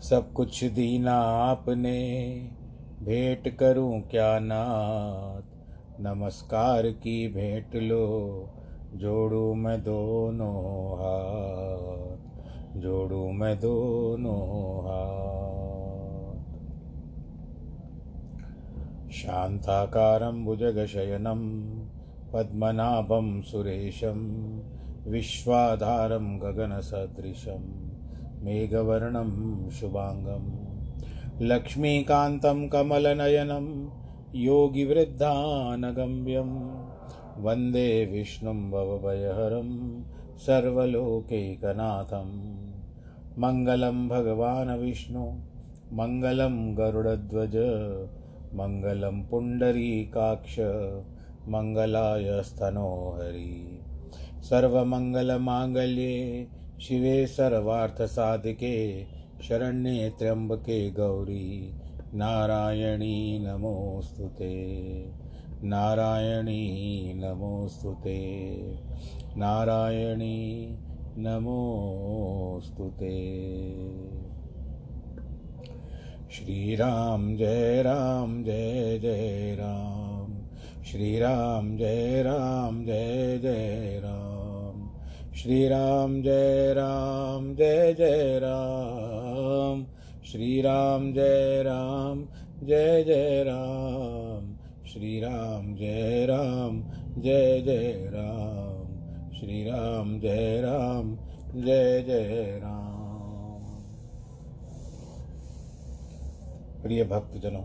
सब कुछ दीना आपने। भेंट करूँ क्या नाथ? नमस्कार की भेंट लो, जोड़ू मैं दोनों हाथ। जोड़ू मैं दोनों हाथ। शान्ताकारं भुजगशयनं, पद्मनाभं सुरेशं, विश्वाधारं गगनसदृशं मेघवर्णं शुभाङ्गं। लक्ष्मीकान्तं कमलनयनं, योगिवृद्धानगम्यं। वंदे विष्णुं भवभयहरं सर्वलोकैकनाथं। मङ्गलं भगवान् विष्णु, मङ्गलं गरुडध्वज, मङ्गलं पुण्डरीकाक्ष मङ्गलाय स्तनोहरि सर्वमङ्गलमाङ्गल्ये शिवे सर्वार्थसाधिके, शरण्ये त्र्यम्बके गौरी। नारायणी नमोऽस्तु नारायणी नमोऽस्तु नारायणी नमोऽस्तु ते। श्रीराम जय राम जय जय राम। श्रीराम जय राम जय जय राम। श्रीराम जय राम, जय जय राम। श्रीराम जय राम, जय जय राम। श्रीराम जय राम, जय जय राम। श्रीराम जय राम, जय जय राम। प्रिय भक्तजनों,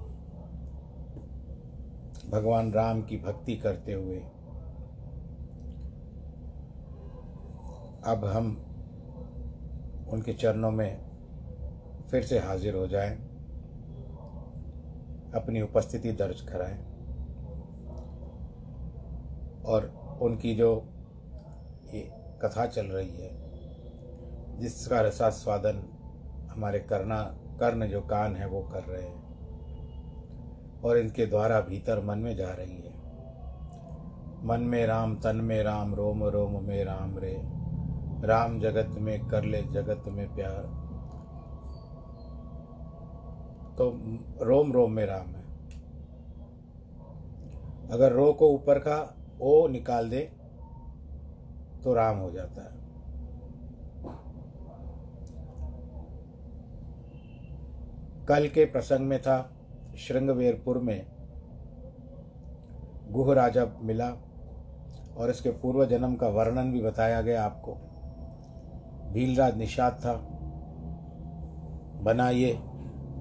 भगवान राम की भक्ति करते हुए अब हम उनके चरणों में फिर से हाजिर हो जाएँ, अपनी उपस्थिति दर्ज कराएँ और उनकी जो ये कथा चल रही है जिसका रसास्वादन हमारे करना कर्ण जो कान है वो कर रहे हैं और इनके द्वारा भीतर मन में जा रही है। मन में राम तन में राम रोम रोम में राम रे। राम जगत में कर ले, जगत में प्यार। तो रोम रोम में राम है। अगर रो को ऊपर का ओ निकाल दे तो राम हो जाता है। कल के प्रसंग में था, श्रृंगवेरपुर में गुह राजा मिला, और इसके पूर्व जन्म का वर्णन भी बताया गया आपको। भीलराज निषाद था। बना ये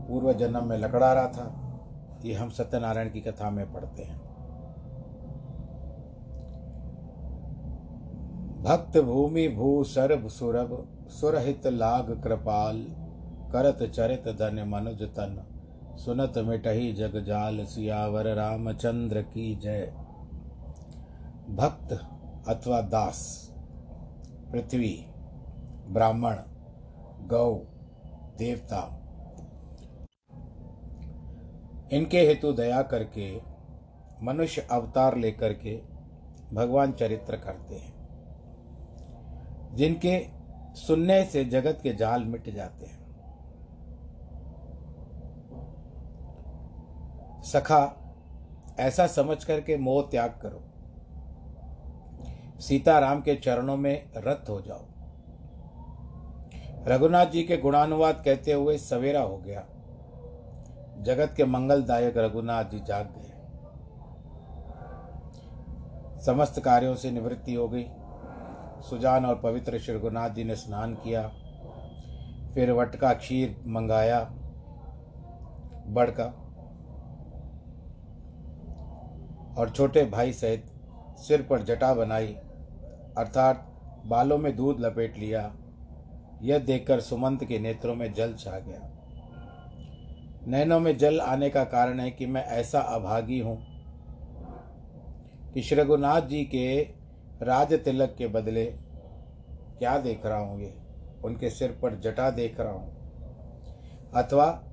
पूर्व जन्म में लकड़ा रहा था। ये हम सत्यनारायण की कथा में पढ़ते हैं। भक्त भूमि भू सरब सुरभ, सुरहित लाग कृपाल, करत चरित धन मनुज तन। सुनत मिटही जग जाल, सियावर रामचंद्र की जय। भक्त अथवा दास, पृथ्वी। ब्राह्मण, गौ, देवता। इनके हेतु दया करके, मनुष्य अवतार लेकर के भगवान चरित्र करते हैं, जिनके सुनने से जगत के जाल मिट जाते हैं। सखा, ऐसा समझ करके मोह त्याग करो। सीताराम के चरणों में रत हो जाओ। रघुनाथ जी के गुणानुवाद कहते हुए सवेरा हो गया। जगत के मंगलदायक रघुनाथ जी जाग गए। समस्त कार्यों से निवृत्ति हो गई। सुजान और पवित्र श्री रघुनाथ जी ने स्नान किया। फिर वटका क्षीर मंगाया। बड़का और छोटे भाई सहित सिर पर जटा बनाई। अर्थात बालों में दूध लपेट लिया। यह देखकर सुमंत के नेत्रों में जल छा गया। नैनों में जल आने का कारण है कि मैं ऐसा अभागी हूँ कि श्री रघुनाथ जी के राज तिलक के बदले क्या देख रहा हूँ ये? उनके सिर पर जटा देख रहा हूँ। अथवा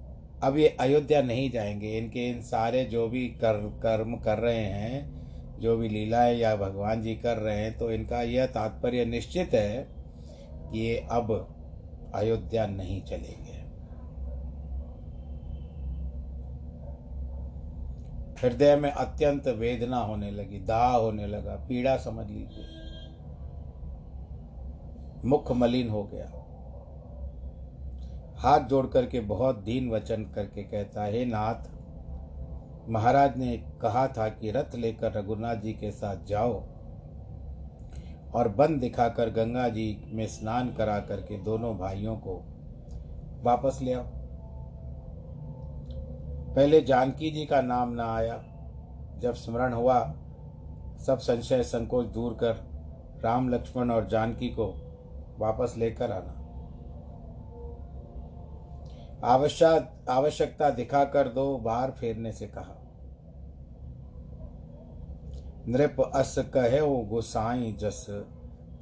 अब ये अयोध्या नहीं जाएँगे। इनके इन सारे जो भी कर, कर्म कर रहे हैं, जो भी लीलाएँ या भगवान जी कर रहे हैं तो इनका यह तात्पर्य निश्चित है कि ये अब अयोध्या नहीं चलेंगे। हृदय में अत्यंत वेदना होने लगी, दाह होने लगा, पीड़ा समझ लीजिए। मुख मलिन हो गया। हाथ जोड़ करके बहुत दीन वचन करके कहता है नाथ, महाराज ने कहा था कि रथ लेकर रघुनाथ जी के साथ जाओ। और बन दिखाकर गंगा जी में स्नान करा करके दोनों भाइयों को वापस ले आओ। पहले जानकी जी का नाम ना आया। जब स्मरण हुआ, सब संशय संकोच दूर कर राम लक्ष्मण और जानकी को वापस लेकर आना। आवश्यक आवश्यकता दिखाकर दो बाहर फेरने से कहा। नृप अस कहे गुसाई जस,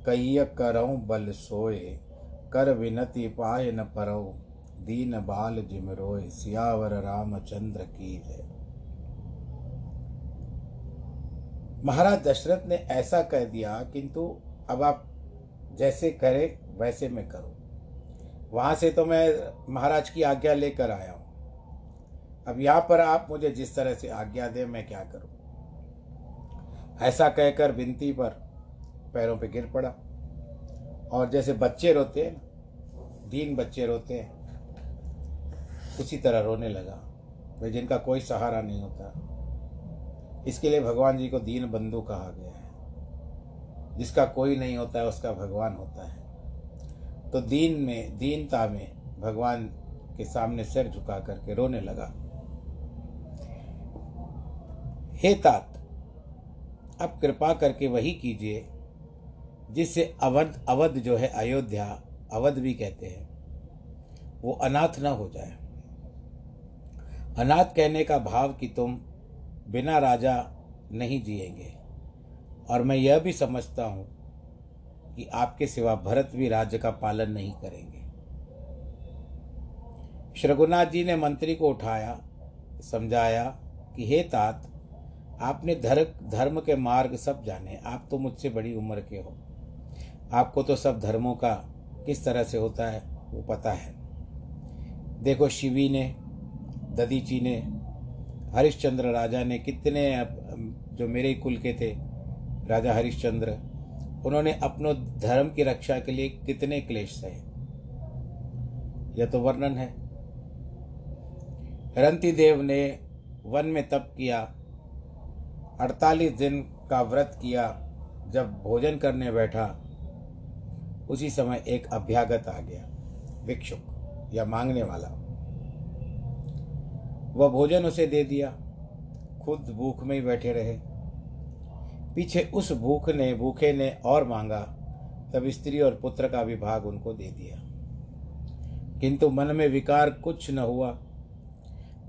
कहिय करऊं बल सोए, कर विनति पाए न परौ दीन बाल जिम रोय सियावर रामचंद्र की है महाराज दशरथ ने ऐसा कह दिया, किंतु अब आप जैसे करे, वैसे मैं करूँ। वहाँ से तो मैं महाराज की आज्ञा लेकर आया हूँ। अब यहाँ पर आप मुझे जिस तरह से आज्ञा दें, मैं क्या करूँ? ऐसा कहकर विनती पर पैरों पे गिर पड़ा। और जैसे बच्चे रोते हैं, दीन बच्चे रोते हैं, उसी तरह रोने लगा। वे जिनका कोई सहारा नहीं होता, इसके लिए भगवान जी को दीन बंधु कहा गया है। जिसका कोई नहीं होता है उसका भगवान होता है। तो दीन में, दीनता में भगवान के सामने सिर झुका करके रोने लगा। हे तात अब कृपा करके वही कीजिए जिससे अवध अवध जो है अयोध्या, अवध भी कहते हैं, वो अनाथ न हो जाए। अनाथ कहने का भाव कि तुम बिना राजा नहीं जिएँगे। और मैं यह भी समझता हूँ कि आपके सिवा भरत भी राज्य का पालन नहीं करेंगे। श्रघुनाथ जी ने मंत्री को उठाया, समझाया कि, हे तात आपने धर्म धर्म के मार्ग सब जाने, आप तो मुझसे बड़ी उम्र के हो। आपको तो सब धर्मों का किस तरह से होता है, वो पता है। देखो शिवी ने, ददीची ने, हरिश्चंद्र राजा ने कितने जो मेरे ही कुल के थे, राजा हरिश्चंद्र, उन्होंने अपनों धर्म की रक्षा के लिए कितने क्लेश सहे। यह तो वर्णन है। रंती देव ने वन में तप किया अड़तालीस दिन का व्रत किया, जब भोजन करने बैठा, उसी समय एक अभ्यागत आ गया, भिक्षुक या मांगने वाला। वह भोजन उसे दे दिया, खुद भूख में ही बैठे रहे। पीछे उस भूख ने, भूखे ने और मांगा, तब स्त्री और पुत्र का विभाग उनको दे दिया। किंतु मन में विकार कुछ न हुआ।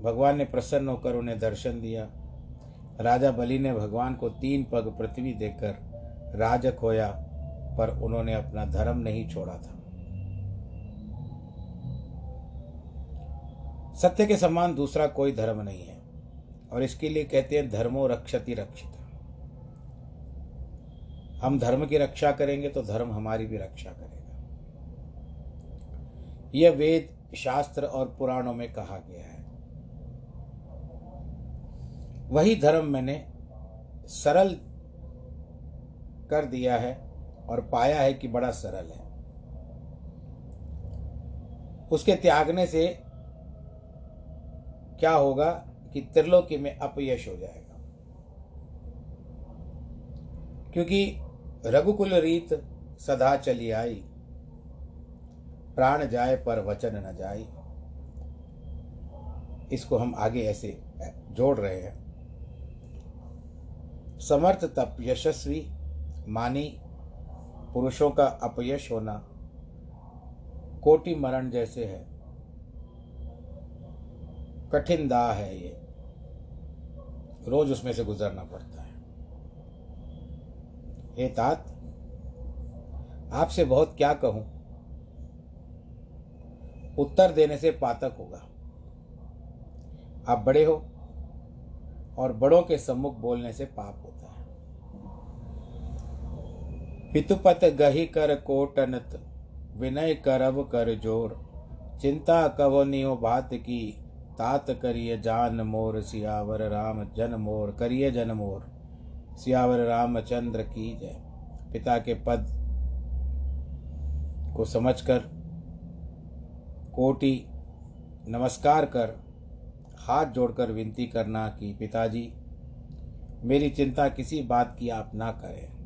भगवान ने प्रसन्न होकर उन्हें दर्शन दिया। राजा बलि ने भगवान को तीन पग पृथ्वी देकर राज खोया, पर उन्होंने अपना धर्म नहीं छोड़ा था। सत्य के समान दूसरा कोई धर्म नहीं है, और इसके लिए कहते हैं धर्मो रक्षति रक्षित। हम धर्म की रक्षा करेंगे तो धर्म हमारी भी रक्षा करेगा। यह वेद शास्त्र और पुराणों में कहा गया है। वही धर्म मैंने सरल कर दिया है और पाया है कि बड़ा सरल है। उसके त्यागने से क्या होगा कि त्रिलोकी में अपयश हो जाएगा। क्योंकि रघुकुल रीत सदा चली आई। प्राण जाए पर वचन न जाए इसको हम आगे ऐसे जोड़ रहे हैं। समर्थ तप यशस्वी मानी पुरुषों का अपयश होना कोटि मरण जैसे है। कठिन दाह है ये। रोज उसमें से गुजरना पड़ता है। हे तात, आपसे बहुत क्या कहूँ? उत्तर देने से पातक होगा। आप बड़े हो और बड़ों के सम्मुख बोलने से पाप होता है। पितुपत गही कर कोटनत, विनय करव कर ज़ोर। चिंता कवनियो बात की, तात करिय जान मोर, सियावर राम जन मोर करिय जन मोर। सियावर रामचंद्र की जय। पिता के पद को समझकर, कोटि, नमस्कार कर हाथ जोड़कर विनती करना कि, पिताजी, मेरी चिंता किसी बात की आप ना करें।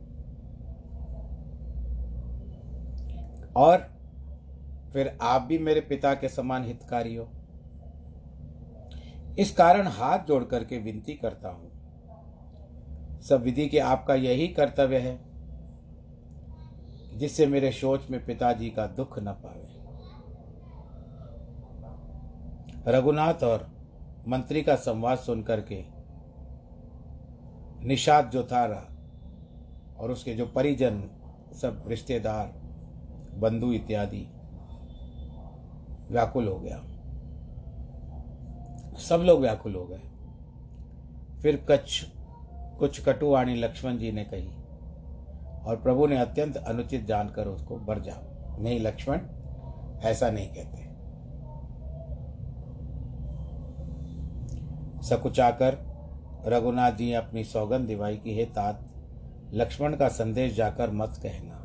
और फिर आप भी मेरे पिता के समान हितकारी हो। इस कारण हाथ जोड़ करके विनती करता हूँ। सब विधि के आपका यही कर्तव्य है, जिससे मेरे सोच में पिताजी का दुख न पावे। रघुनाथ और मंत्री का संवाद सुनकर के निषाद जो था रहा और उसके जो परिजन, सब रिश्तेदार, बंधु इत्यादि व्याकुल हो गया। सब लोग व्याकुल हो गए। फिर कच्छ, कुछ कटुवाणी लक्ष्मण जी ने कही और प्रभु ने अत्यंत अनुचित जानकर उसको बर जा। नहीं लक्ष्मण, ऐसा नहीं कहते। सकुचाकर रघुनाथ जी अपनी सौगंध दिवाई की, हे तात, लक्ष्मण का संदेश जाकर मत कहना।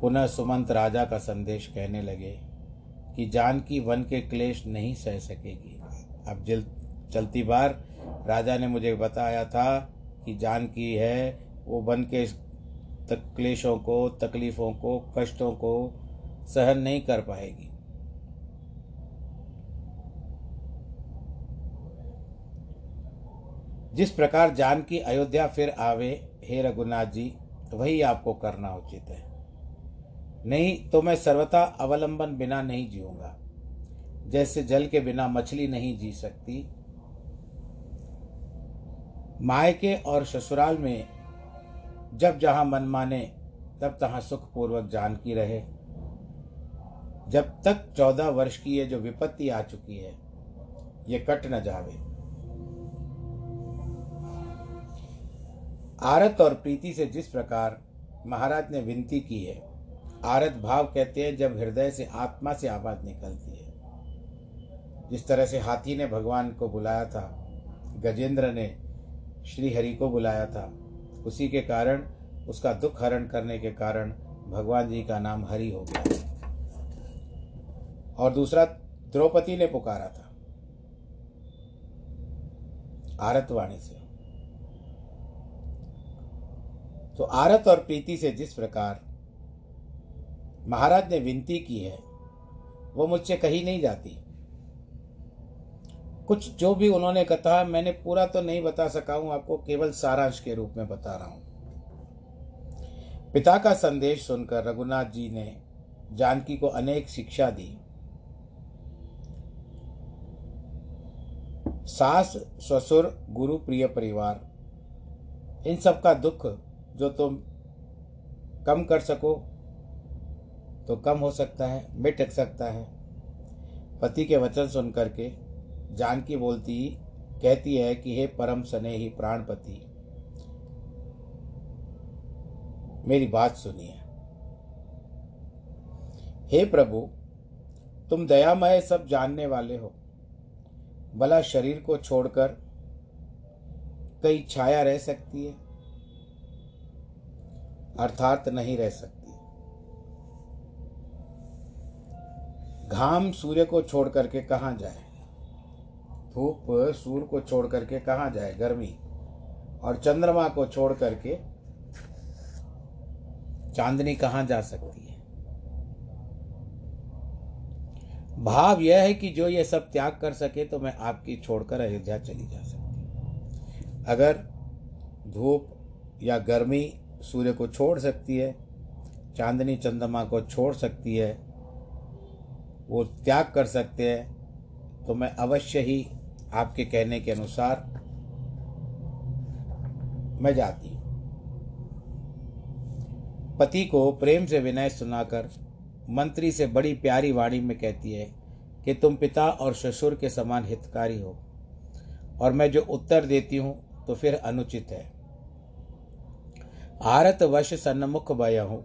पुनः सुमंत राजा का संदेश कहने लगे कि जानकी वन के क्लेश नहीं सह सकेगी। अब जल, चलती बार राजा ने मुझे बताया था कि जानकी है, वो वन के क्लेशों को, तकलीफ़ों को, कष्टों को सहन नहीं कर पाएगी। जिस प्रकार जानकी अयोध्या फिर आवे, हे रघुनाथ जी, वही आपको करना उचित है। नहीं तो मैं सर्वथा अवलंबन बिना नहीं जीऊँगा। जैसे जल के बिना मछली नहीं जी सकती। मायके और ससुराल में जब जहाँ मन माने, तब तहाँ सुखपूर्वक जानकी रहे। जब तक चौदह वर्ष की ये जो विपत्ति आ चुकी है, ये कट न जावे। आरत और प्रीति से जिस प्रकार महाराज ने विनती की है, आरत भाव कहते हैं जब हृदय से आत्मा से आवाज़ निकलती है। जिस तरह से हाथी ने भगवान को बुलाया था, गजेंद्र ने श्री हरि को बुलाया था, उसी के कारण, उसका दुख हरण करने के कारण भगवान जी का नाम हरि हो गया। और दूसरा, द्रौपदी ने पुकारा था। आरतवाणी से। तो आरत और प्रीति से जिस प्रकार महाराज ने विनती की है, वो मुझसे कही नहीं जाती। कुछ जो भी उन्होंने कहा, मैंने पूरा तो नहीं बता सका हूँ, आपको केवल सारांश के रूप में बता रहा हूँ। पिता का संदेश सुनकर रघुनाथ जी ने जानकी को अनेक शिक्षा दी। सास, ससुर, गुरु, प्रिय परिवार, इन सब का दुख जो तुम कम कर सको तो कम हो सकता है, मिट सकता है। पति के वचन सुन करके जानकी बोलती, कहती है कि हे परम सने स्नेही प्राणपति, मेरी बात सुनिए। हे प्रभु, तुम दयामय सब जानने वाले हो। भला शरीर को छोड़कर कई छाया रह सकती है। अर्थात नहीं रह सकती। घाम सूर्य को छोड़ करके कहाँ जाए? धूप सूर्य को छोड़ करके कहाँ जाए? गर्मी। और चंद्रमा को छोड़ करके चांदनी कहाँ जा सकती है? भाव यह है कि जो ये सब त्याग कर सके तो मैं आपकी छोड़कर अयोध्या चली जा सकती अगर धूप या गर्मी सूर्य को छोड़ सकती है, चांदनी चंद्रमा को छोड़ सकती है, वो त्याग कर सकते हैं तो मैं अवश्य ही आपके कहने के अनुसार मैं जाती हूँ। पति को प्रेम से विनय सुनाकर मंत्री से बड़ी प्यारी वाणी में कहती है कि तुम पिता और ससुर के समान हितकारी हो, और मैं जो उत्तर देती हूँ तो फिर अनुचित है। आरत वश सन्मुख भय हूँ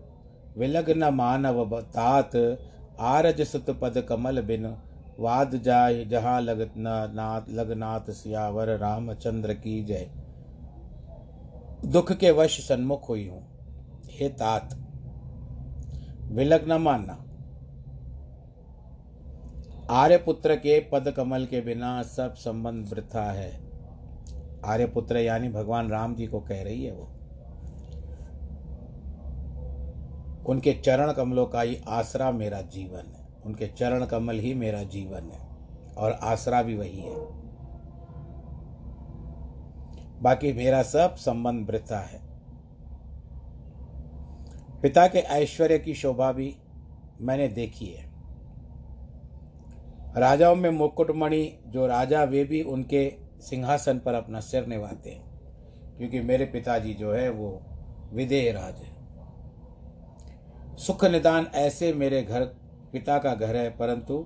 विलग्न मानव तात, आरज सुत पद कमल बिन। वाद जाय जहाँ लगत नाथ लगनाथ सियावर रामचंद्र की जय। दुख के वश सन्मुख हुई हूँ हे तात विलग न मानना। आर्यपुत्र के पद कमल के बिना सब संबंध वृथा है। आर्यपुत्र यानी भगवान राम जी को कह रही है वो। उनके चरण कमलों का ही आसरा मेरा जीवन है। उनके चरण कमल ही मेरा जीवन है। और आसरा भी वही है। बाकी मेरा सब संबंध वृथा है। पिता के ऐश्वर्य की शोभा भी मैंने देखी है। राजाओं में मुकुटमणि, जो राजा, वे भी उनके सिंहासन पर अपना सिर निभाते हैं। क्योंकि मेरे पिताजी जो है, वो विदेह राज है। सुख निदान ऐसे मेरे घर पिता का घर है, परंतु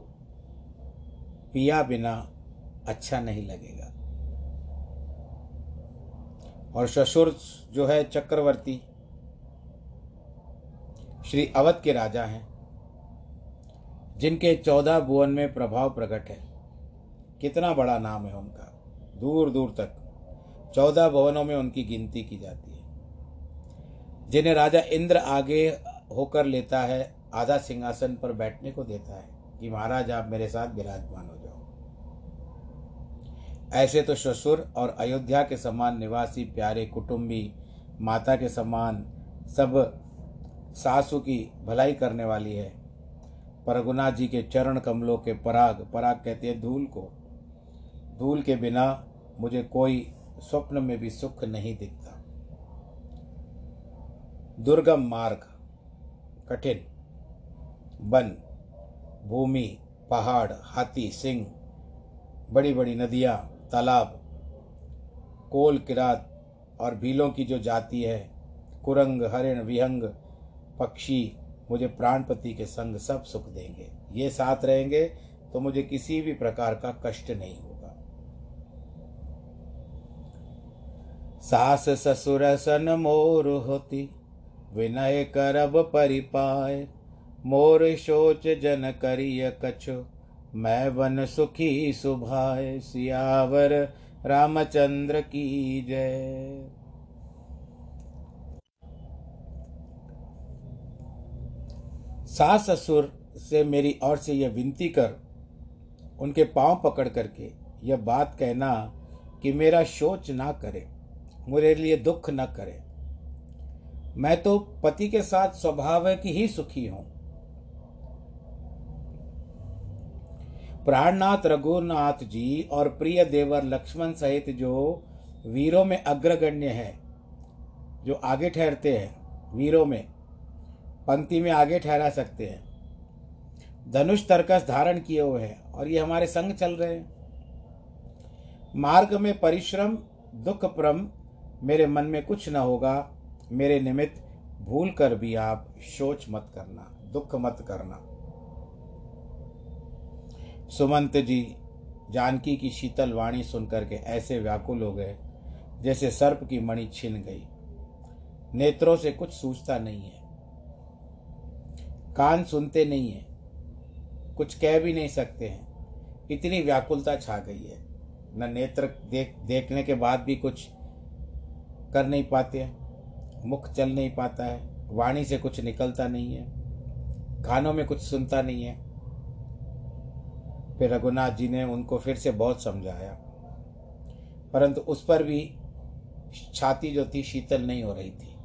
पिया बिना अच्छा नहीं लगेगा। और ससुर जो है चक्रवर्ती, श्री अवध के राजा हैं, जिनके चौदह भुवन में प्रभाव प्रकट है। कितना बड़ा नाम है उनका। दूर दूर तक चौदह भवनों में उनकी गिनती की जाती है। जिन्हें राजा इंद्र आगे होकर लेता है, आधा सिंहासन पर बैठने को देता है कि महाराज आप मेरे साथ विराजमान हो जाओ। ऐसे तो ससुर और अयोध्या के समान निवासी, प्यारे, कुटुंबी, माता के समान सब सासू की भलाई करने वाली है। परगुना जी के चरण कमलों के पराग पराग कहते हैं धूल को। धूल के बिना मुझे कोई स्वप्न में भी सुख नहीं दिखता। दुर्गम मार्ग कठिन। वन, भूमि, पहाड़, हाथी, सिंह बड़ी बड़ी नदियाँ, तालाब, कोल, किरात और भीलों की जो जाति है, कुरंग, हरिण, विहंग, पक्षी, मुझे प्राणपति के संग सब सुख देंगे। ये साथ रहेंगे तो मुझे किसी भी प्रकार का कष्ट नहीं होगा। सास ससुर सन मोर होती विनय करब परिपाय, मोर सोच जन करिय कछु। मैं वन सुखी सुभाय, सियावर रामचंद्र की जय। सास ससुर से मेरी ओर से यह विनती कर, उनके पाँव पकड़ करके यह बात कहना कि मेरा शोच ना करे मेरे लिए दुख न करे। मैं तो पति के साथ स्वभाव की ही सुखी हूँ। प्राणनाथ रघुनाथ जी और प्रिय देवर लक्ष्मण सहित जो वीरों में अग्रगण्य है, जो आगे ठहरते हैं, वीरों में, पंक्ति में आगे ठहरा सकते हैं। धनुष तर्कस धारण किए हुए हैं और ये हमारे संग चल रहे हैं। मार्ग में परिश्रम, दुख प्रम मेरे मन में कुछ न होगा। मेरे निमित्त भूल कर भी आप सोच मत करना, दुख मत करना। सुमंत जी, जानकी की शीतल वाणी सुनकर के ऐसे व्याकुल हो गए, जैसे सर्प की मणि छिन गई। नेत्रों से कुछ सूझता नहीं है। कान सुनते नहीं है। कुछ कह भी नहीं सकते हैं। इतनी व्याकुलता छा गई है। न नेत्र देख, देखने के बाद भी कुछ कर नहीं पाते हैं। मुख चल नहीं पाता है, वाणी से कुछ निकलता नहीं है कानों में कुछ सुनता नहीं है। फिर रघुनाथ जी ने उनको फिर से बहुत समझाया। परंतु उस पर भी छाती जो थी, शीतल नहीं हो रही थी।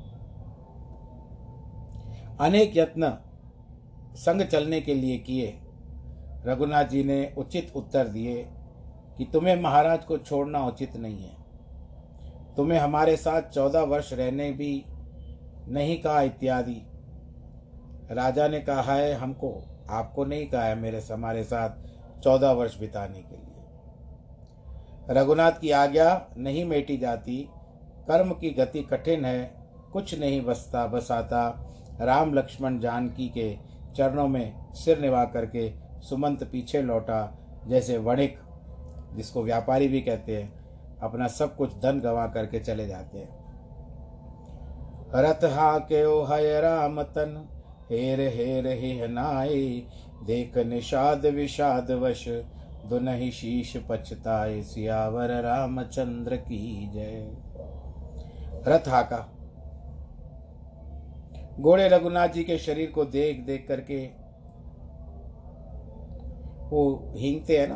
अनेक यत्न संग चलने के लिए किए। रघुनाथ जी ने उचित उत्तर दिए कि तुम्हें महाराज को छोड़ना उचित नहीं है। तुम्हें हमारे साथ चौदह वर्ष रहने भी नहीं कहा इत्यादि। राजा ने कहा है हमको, आपको नहीं कहा है मेरे हमारे साथ चौदह वर्ष बिताने के लिए। रघुनाथ की आज्ञा नहीं मेटी जाती, कर्म की गति कठिन है, कुछ नहीं बसता, बसाता। राम लक्ष्मण जानकी के चरणों में सिर निभा करके सुमंत पीछे लौटा, जैसे वणिक, जिसको व्यापारी भी कहते हैं, अपना सब कुछ धन गंवा करके चले जाते हैं। रथ हा के ओ हय राम तन हेर हेर ही नाई, देख निषाद विषाद वश। दुनहि शीश पछताए सियावर रामचंद्र की जय। रथ हाका। घोड़े रघुनाथ जी के शरीर को देख देख करके वो हींगते हैं ना।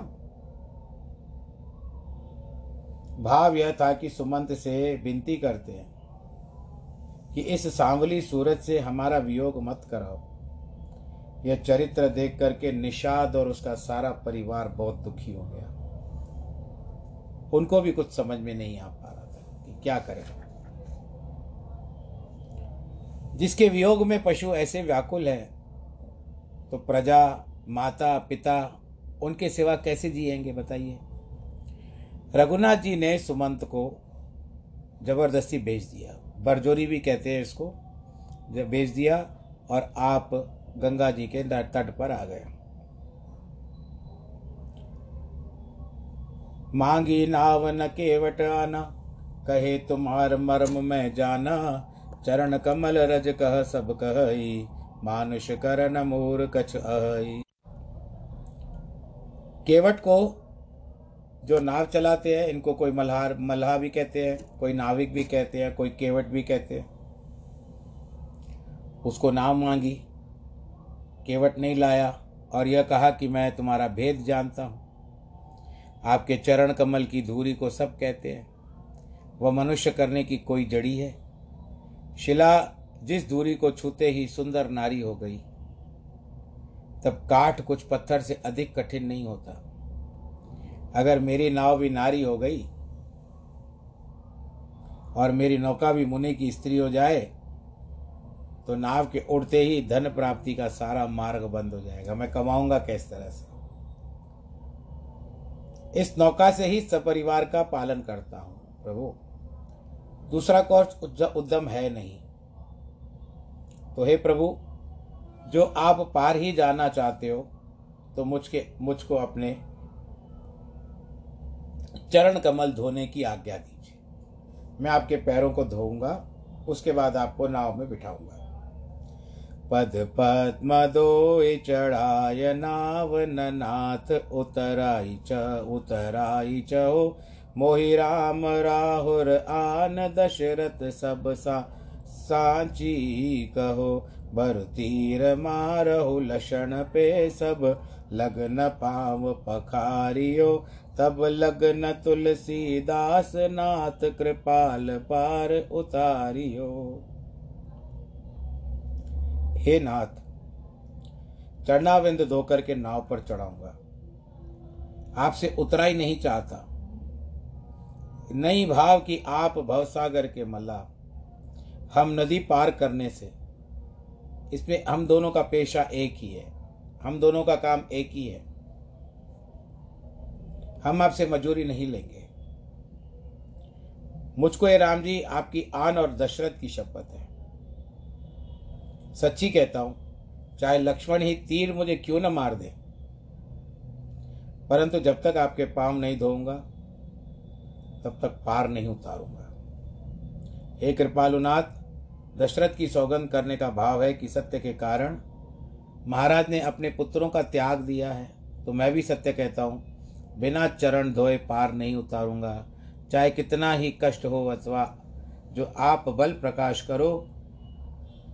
भाव यह था कि सुमंत से विनती करते हैं। कि इस सांवली सूरज से हमारा वियोग मत कराओ। यह चरित्र देख करके निषाद और उसका सारा परिवार बहुत दुखी हो गया। उनको भी कुछ समझ में नहीं आ पा रहा था कि क्या करें। जिसके वियोग में पशु ऐसे व्याकुल हैं तो प्रजा, माता, पिता, उनके सेवा कैसे जिएँगे बताइए। रघुनाथ जी ने सुमंत को ज़बरदस्ती भेज दिया। बरजोरी भी कहते हैं इसको भेज दिया और आप गंगा जी के तट पर आ गए। मांगी नाव न केवट आना, कहे तुम्हार मर्म में जाना, चरण कमल रज कह सब कह, मानुष करन मोर कछ अहि। केवट को जो नाव चलाते हैं, इनको कोई मल्हार, मल्हा भी कहते हैं, कोई नाविक भी कहते हैं, कोई केवट भी कहते हैं। उसको नाव मांगी, केवट नहीं लाया और यह कहा कि मैं तुम्हारा भेद जानता हूँ। आपके चरण कमल की धूरी को सब कहते हैं। वह मनुष्य करने की कोई जड़ी है। शिला जिस दूरी को छूते ही सुंदर नारी हो गई, तब काठ कुछ पत्थर से अधिक कठिन नहीं होता। अगर मेरी नाव भी नारी हो गई और मेरी नौका भी मुनि की स्त्री हो जाए तो नाव के उड़ते ही धन प्राप्ति का सारा मार्ग बंद हो जाएगा। मैं कमाऊँगा किस तरह से? इस नौका से ही सपरिवार का पालन करता हूँ, प्रभु। दूसरा कोर्स उद्यम है नहीं। तो हे प्रभु, जो आप पार ही जाना चाहते हो तो मुझके मुझको अपने चरण कमल धोने की आज्ञा दीजिए। मैं आपके पैरों को धोऊँगा, उसके बाद आपको नाव में बिठाऊँगा। पद पद्म चढ़ाय नाव नाथ उतराई च, उतराई चहो मोहि राम राहुर आन दशरथ सब सा, सांची कहो। बर तीर मारहु लक्षण पे सब, लगन पाव पखारियो। तब लगन तुलसीदास नाथ कृपाल पार उतारियो। हे नाथ, चरणाविंद धोकर के नाव पर चढ़ाऊँगा। आपसे उतरा ही नहीं चाहता। नहीं भाव कि आप भवसागर के मल्ला, हम नदी पार करने से। इसमें हम दोनों का पेशा एक ही है, हम दोनों का काम एक ही है। हम आपसे मजूरी नहीं लेंगे। मुझको ये राम जी, आपकी आन और दशरथ की शपथ है। सच्ची कहता हूँ, चाहे लक्ष्मण ही तीर मुझे क्यों न मार दे, परंतु जब तक आपके पाँव नहीं धोऊँगा, तब तक पार नहीं उतारूँगा। हे कृपालुनाथ, दशरथ की सौगंध करने का भाव है कि सत्य के कारण महाराज ने अपने पुत्रों का त्याग दिया है तो मैं भी सत्य कहता हूँ बिना चरण धोए पार नहीं उतारूँगा। चाहे कितना ही कष्ट हो अथवा जो आप बल प्रकाश करो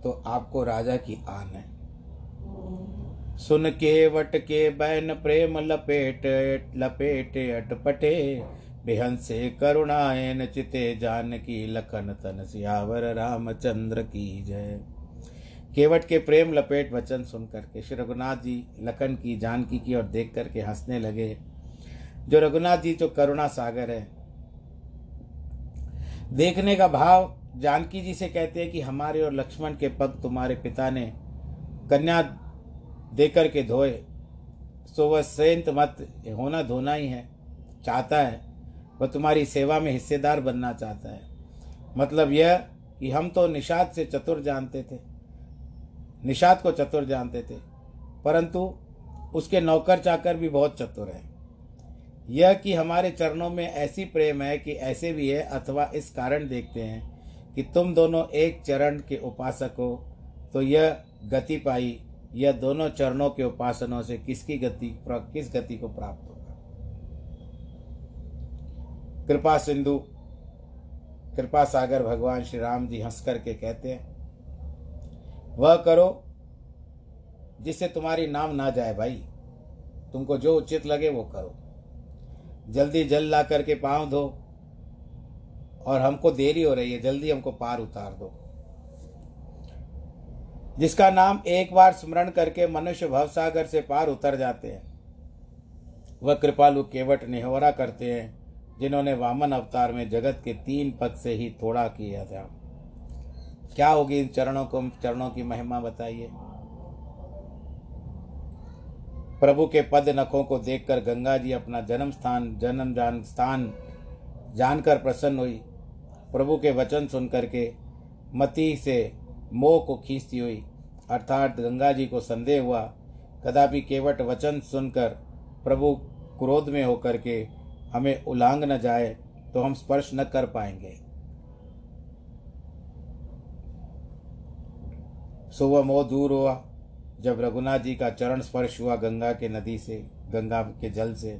तो आपको राजा की आन है। सुन के वट के बैन प्रेम लपेट लपेट अटपटे बिहंसे करुणायन चिते जान की लखन तन सियावर रामचंद्र की जय। केवट के प्रेम लपेट वचन सुन करके श्री रघुनाथ जी लखन की, जानकी की और देख करके हंसने लगे। जो रघुनाथ जी जो करुणा सागर है। देखने का भाव जानकी जी से कहते हैं कि हमारे और लक्ष्मण के पग तुम्हारे पिता ने कन्या देकर के धोए। सो वह सेंत मत, होना धोना ही है, चाहता है। वह तुम्हारी सेवा में हिस्सेदार बनना चाहता है। मतलब यह कि हम तो निषाद से चतुर जानते थे, निषाद को चतुर जानते थे, परंतु उसके नौकर चाकर भी बहुत चतुर हैं। यह कि हमारे चरणों में ऐसी प्रेम है कि ऐसे भी है, अथवा इस कारण देखते हैं कि तुम दोनों एक चरण के उपासक हो तो यह गति पाई यह दोनों चरणों के उपासनों से किसकी गति किस गति को प्राप्त होगा? कृपा सिंधु, कृपा सागर भगवान श्री राम जी हंस करके कहते हैं, वह करो जिससे तुम्हारी नाम ना जाए भाई, तुमको जो उचित लगे वो करो। जल्दी जल ला करके पाँव धो, और हमको देरी हो रही है, जल्दी हमको पार उतार दो। जिसका नाम एक बार स्मरण करके मनुष्य भवसागर से पार उतर जाते हैं, वह कृपालु केवट निहोरा करते हैं, जिन्होंने वामन अवतार में जगत के तीन पद से ही थोड़ा किया था। क्या होगी इन चरणों को, चरणों की महिमा बताइए। प्रभु के पद नखों को देखकर गंगा जी अपना जन्म स्थान जन्म जान स्थान जानकर प्रसन्न हुई। प्रभु के वचन सुनकर के मती से मोह को खींचती हुई, अर्थात गंगा जी को संदेह हुआ, कदापि केवट वचन सुनकर प्रभु क्रोध में होकर के हमें उलांग न जाए तो हम स्पर्श न कर पाएँगे। सो वह मोह दूर हुआ। जब रघुनाथ जी का चरण स्पर्श हुआ गंगा के नदी से, गंगा के जल से,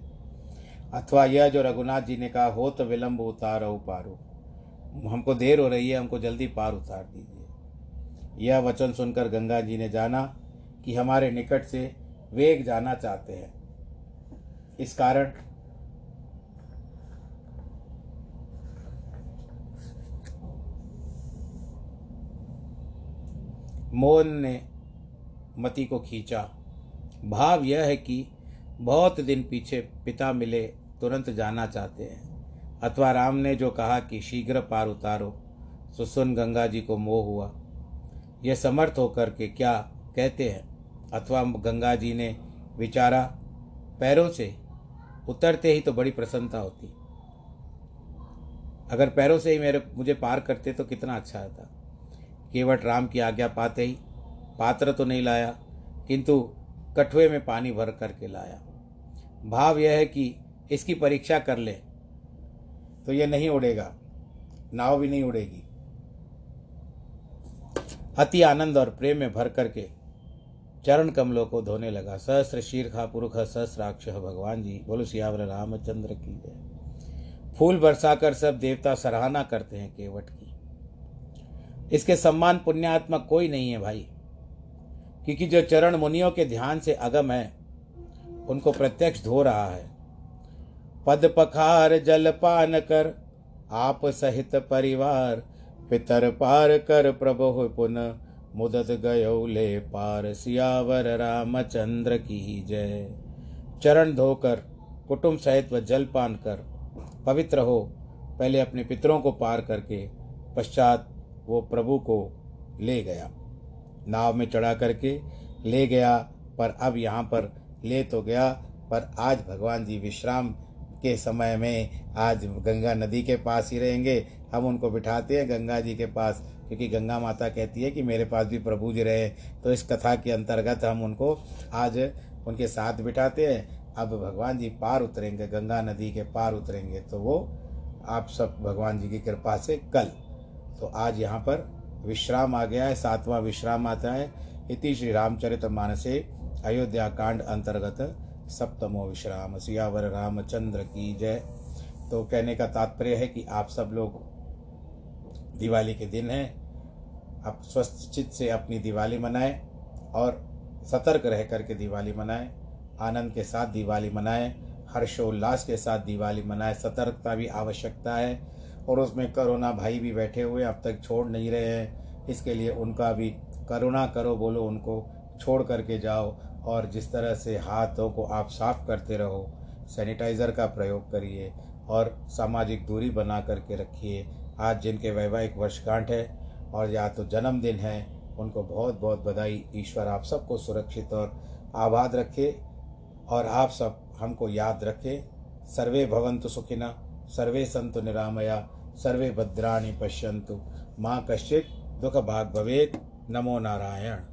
अथवा यह जो रघुनाथ जी ने कहा हो तो विलंब उतारो पारो। हमको देर हो रही है, हमको जल्दी पार उतार दीजिए। यह वचन सुनकर गंगा जी ने जाना कि हमारे निकट से वेग जाना चाहते हैं। इस कारण मोहन ने मति को खींचा। भाव यह है कि बहुत दिन पीछे पिता मिले, तुरंत जाना चाहते हैं। अथवा राम ने जो कहा कि शीघ्र पार उतारो सो सुन गंगा जी को मोह हुआ। यह समर्थ होकर के क्या कहते हैं? अथवा गंगा जी ने विचारा, पैरों से उतरते ही तो बड़ी प्रसन्नता होती। अगर पैरों से ही मेरे, मुझे पार करते तो कितना अच्छा था। केवट राम की आज्ञा पाते ही पात्र तो नहीं लाया, किंतु कठुए में पानी भर करके लाया। भाव यह है कि इसकी परीक्षा कर ले तो यह नहीं उड़ेगा, नाव भी नहीं उड़ेगी। अति आनंद और प्रेम में भर करके चरण कमलों को धोने लगा। सहस्र शीर्खा पुरुख सहस्राक्ष भगवान जी, बोलो सियावर रामचंद्र की जय। फूल बरसाकर सब देवता सराहना करते हैं केवट की। इसके सम्मान पुण्यात्मक कोई नहीं है भाई। क्योंकि जो चरण मुनियों के ध्यान से अगम है, उनको प्रत्यक्ष धो रहा है। पद पखार जल पान कर, आप सहित परिवार, पितर पार कर प्रभु पुन, मुदत गयो ले पार, सियावर रामचंद्र की जय। चरण धोकर, कुटुंब सहित व जल पान कर, पवित्र हो, पहले अपने पितरों को पार करके, पश्चात वो प्रभु को ले गया। नाव में चढ़ा करके ले गया, पर अब यहाँ पर ले तो गया, पर आज भगवान जी विश्राम के समय में आज गंगा नदी के पास ही रहेंगे। हम उनको बिठाते हैं गंगा जी के पास, क्योंकि गंगा माता कहती है कि मेरे पास भी प्रभु जी रहे। तो इस कथा के अंतर्गत हम उनको आज उनके साथ बिठाते हैं। अब भगवान जी पार उतरेंगे, गंगा नदी के पार उतरेंगे तो वो आप सब भगवान जी की कृपा से कल। तो आज यहाँ पर विश्राम आ गया है, सातवां विश्राम आता है। इति श्री रामचरित मानसे अयोध्या कांड अंतर्गत सप्तमो विश्राम। सियावर रामचंद्र की जय। तो कहने का तात्पर्य है कि आप सब लोग दिवाली के दिन हैं। आप स्वस्थ चित्त से अपनी दिवाली मनाएँ और सतर्क रह करके दिवाली मनाएँ। आनंद के साथ दिवाली मनाएँ, हर्षोल्लास के साथ दिवाली मनाएँ। सतर्कता भी आवश्यकता है। और उसमें करुणा भाई भी बैठे हुए अब तक छोड़ नहीं रहे हैं। इसके लिए उनका भी करुणा करो, बोलो उनको, छोड़ करके जाओ और जिस तरह से हाथों को आप साफ़ करते रहो, सैनिटाइज़र का प्रयोग करिए और सामाजिक दूरी बना करके रखिए। आज जिनके वैवाहिक वर्षगांठ है और या तो जन्मदिन है, उनको बहुत बहुत बधाई। ईश्वर आप सबको सुरक्षित और आबाद रखे और आप सब हमको याद रखें। सर्वे भवन्तु सुखिना सर्वे सन्तु निरामया सर्वे भद्राणि पश्यन्तु। माँ कश्चित् दुख भाग नमो नारायण।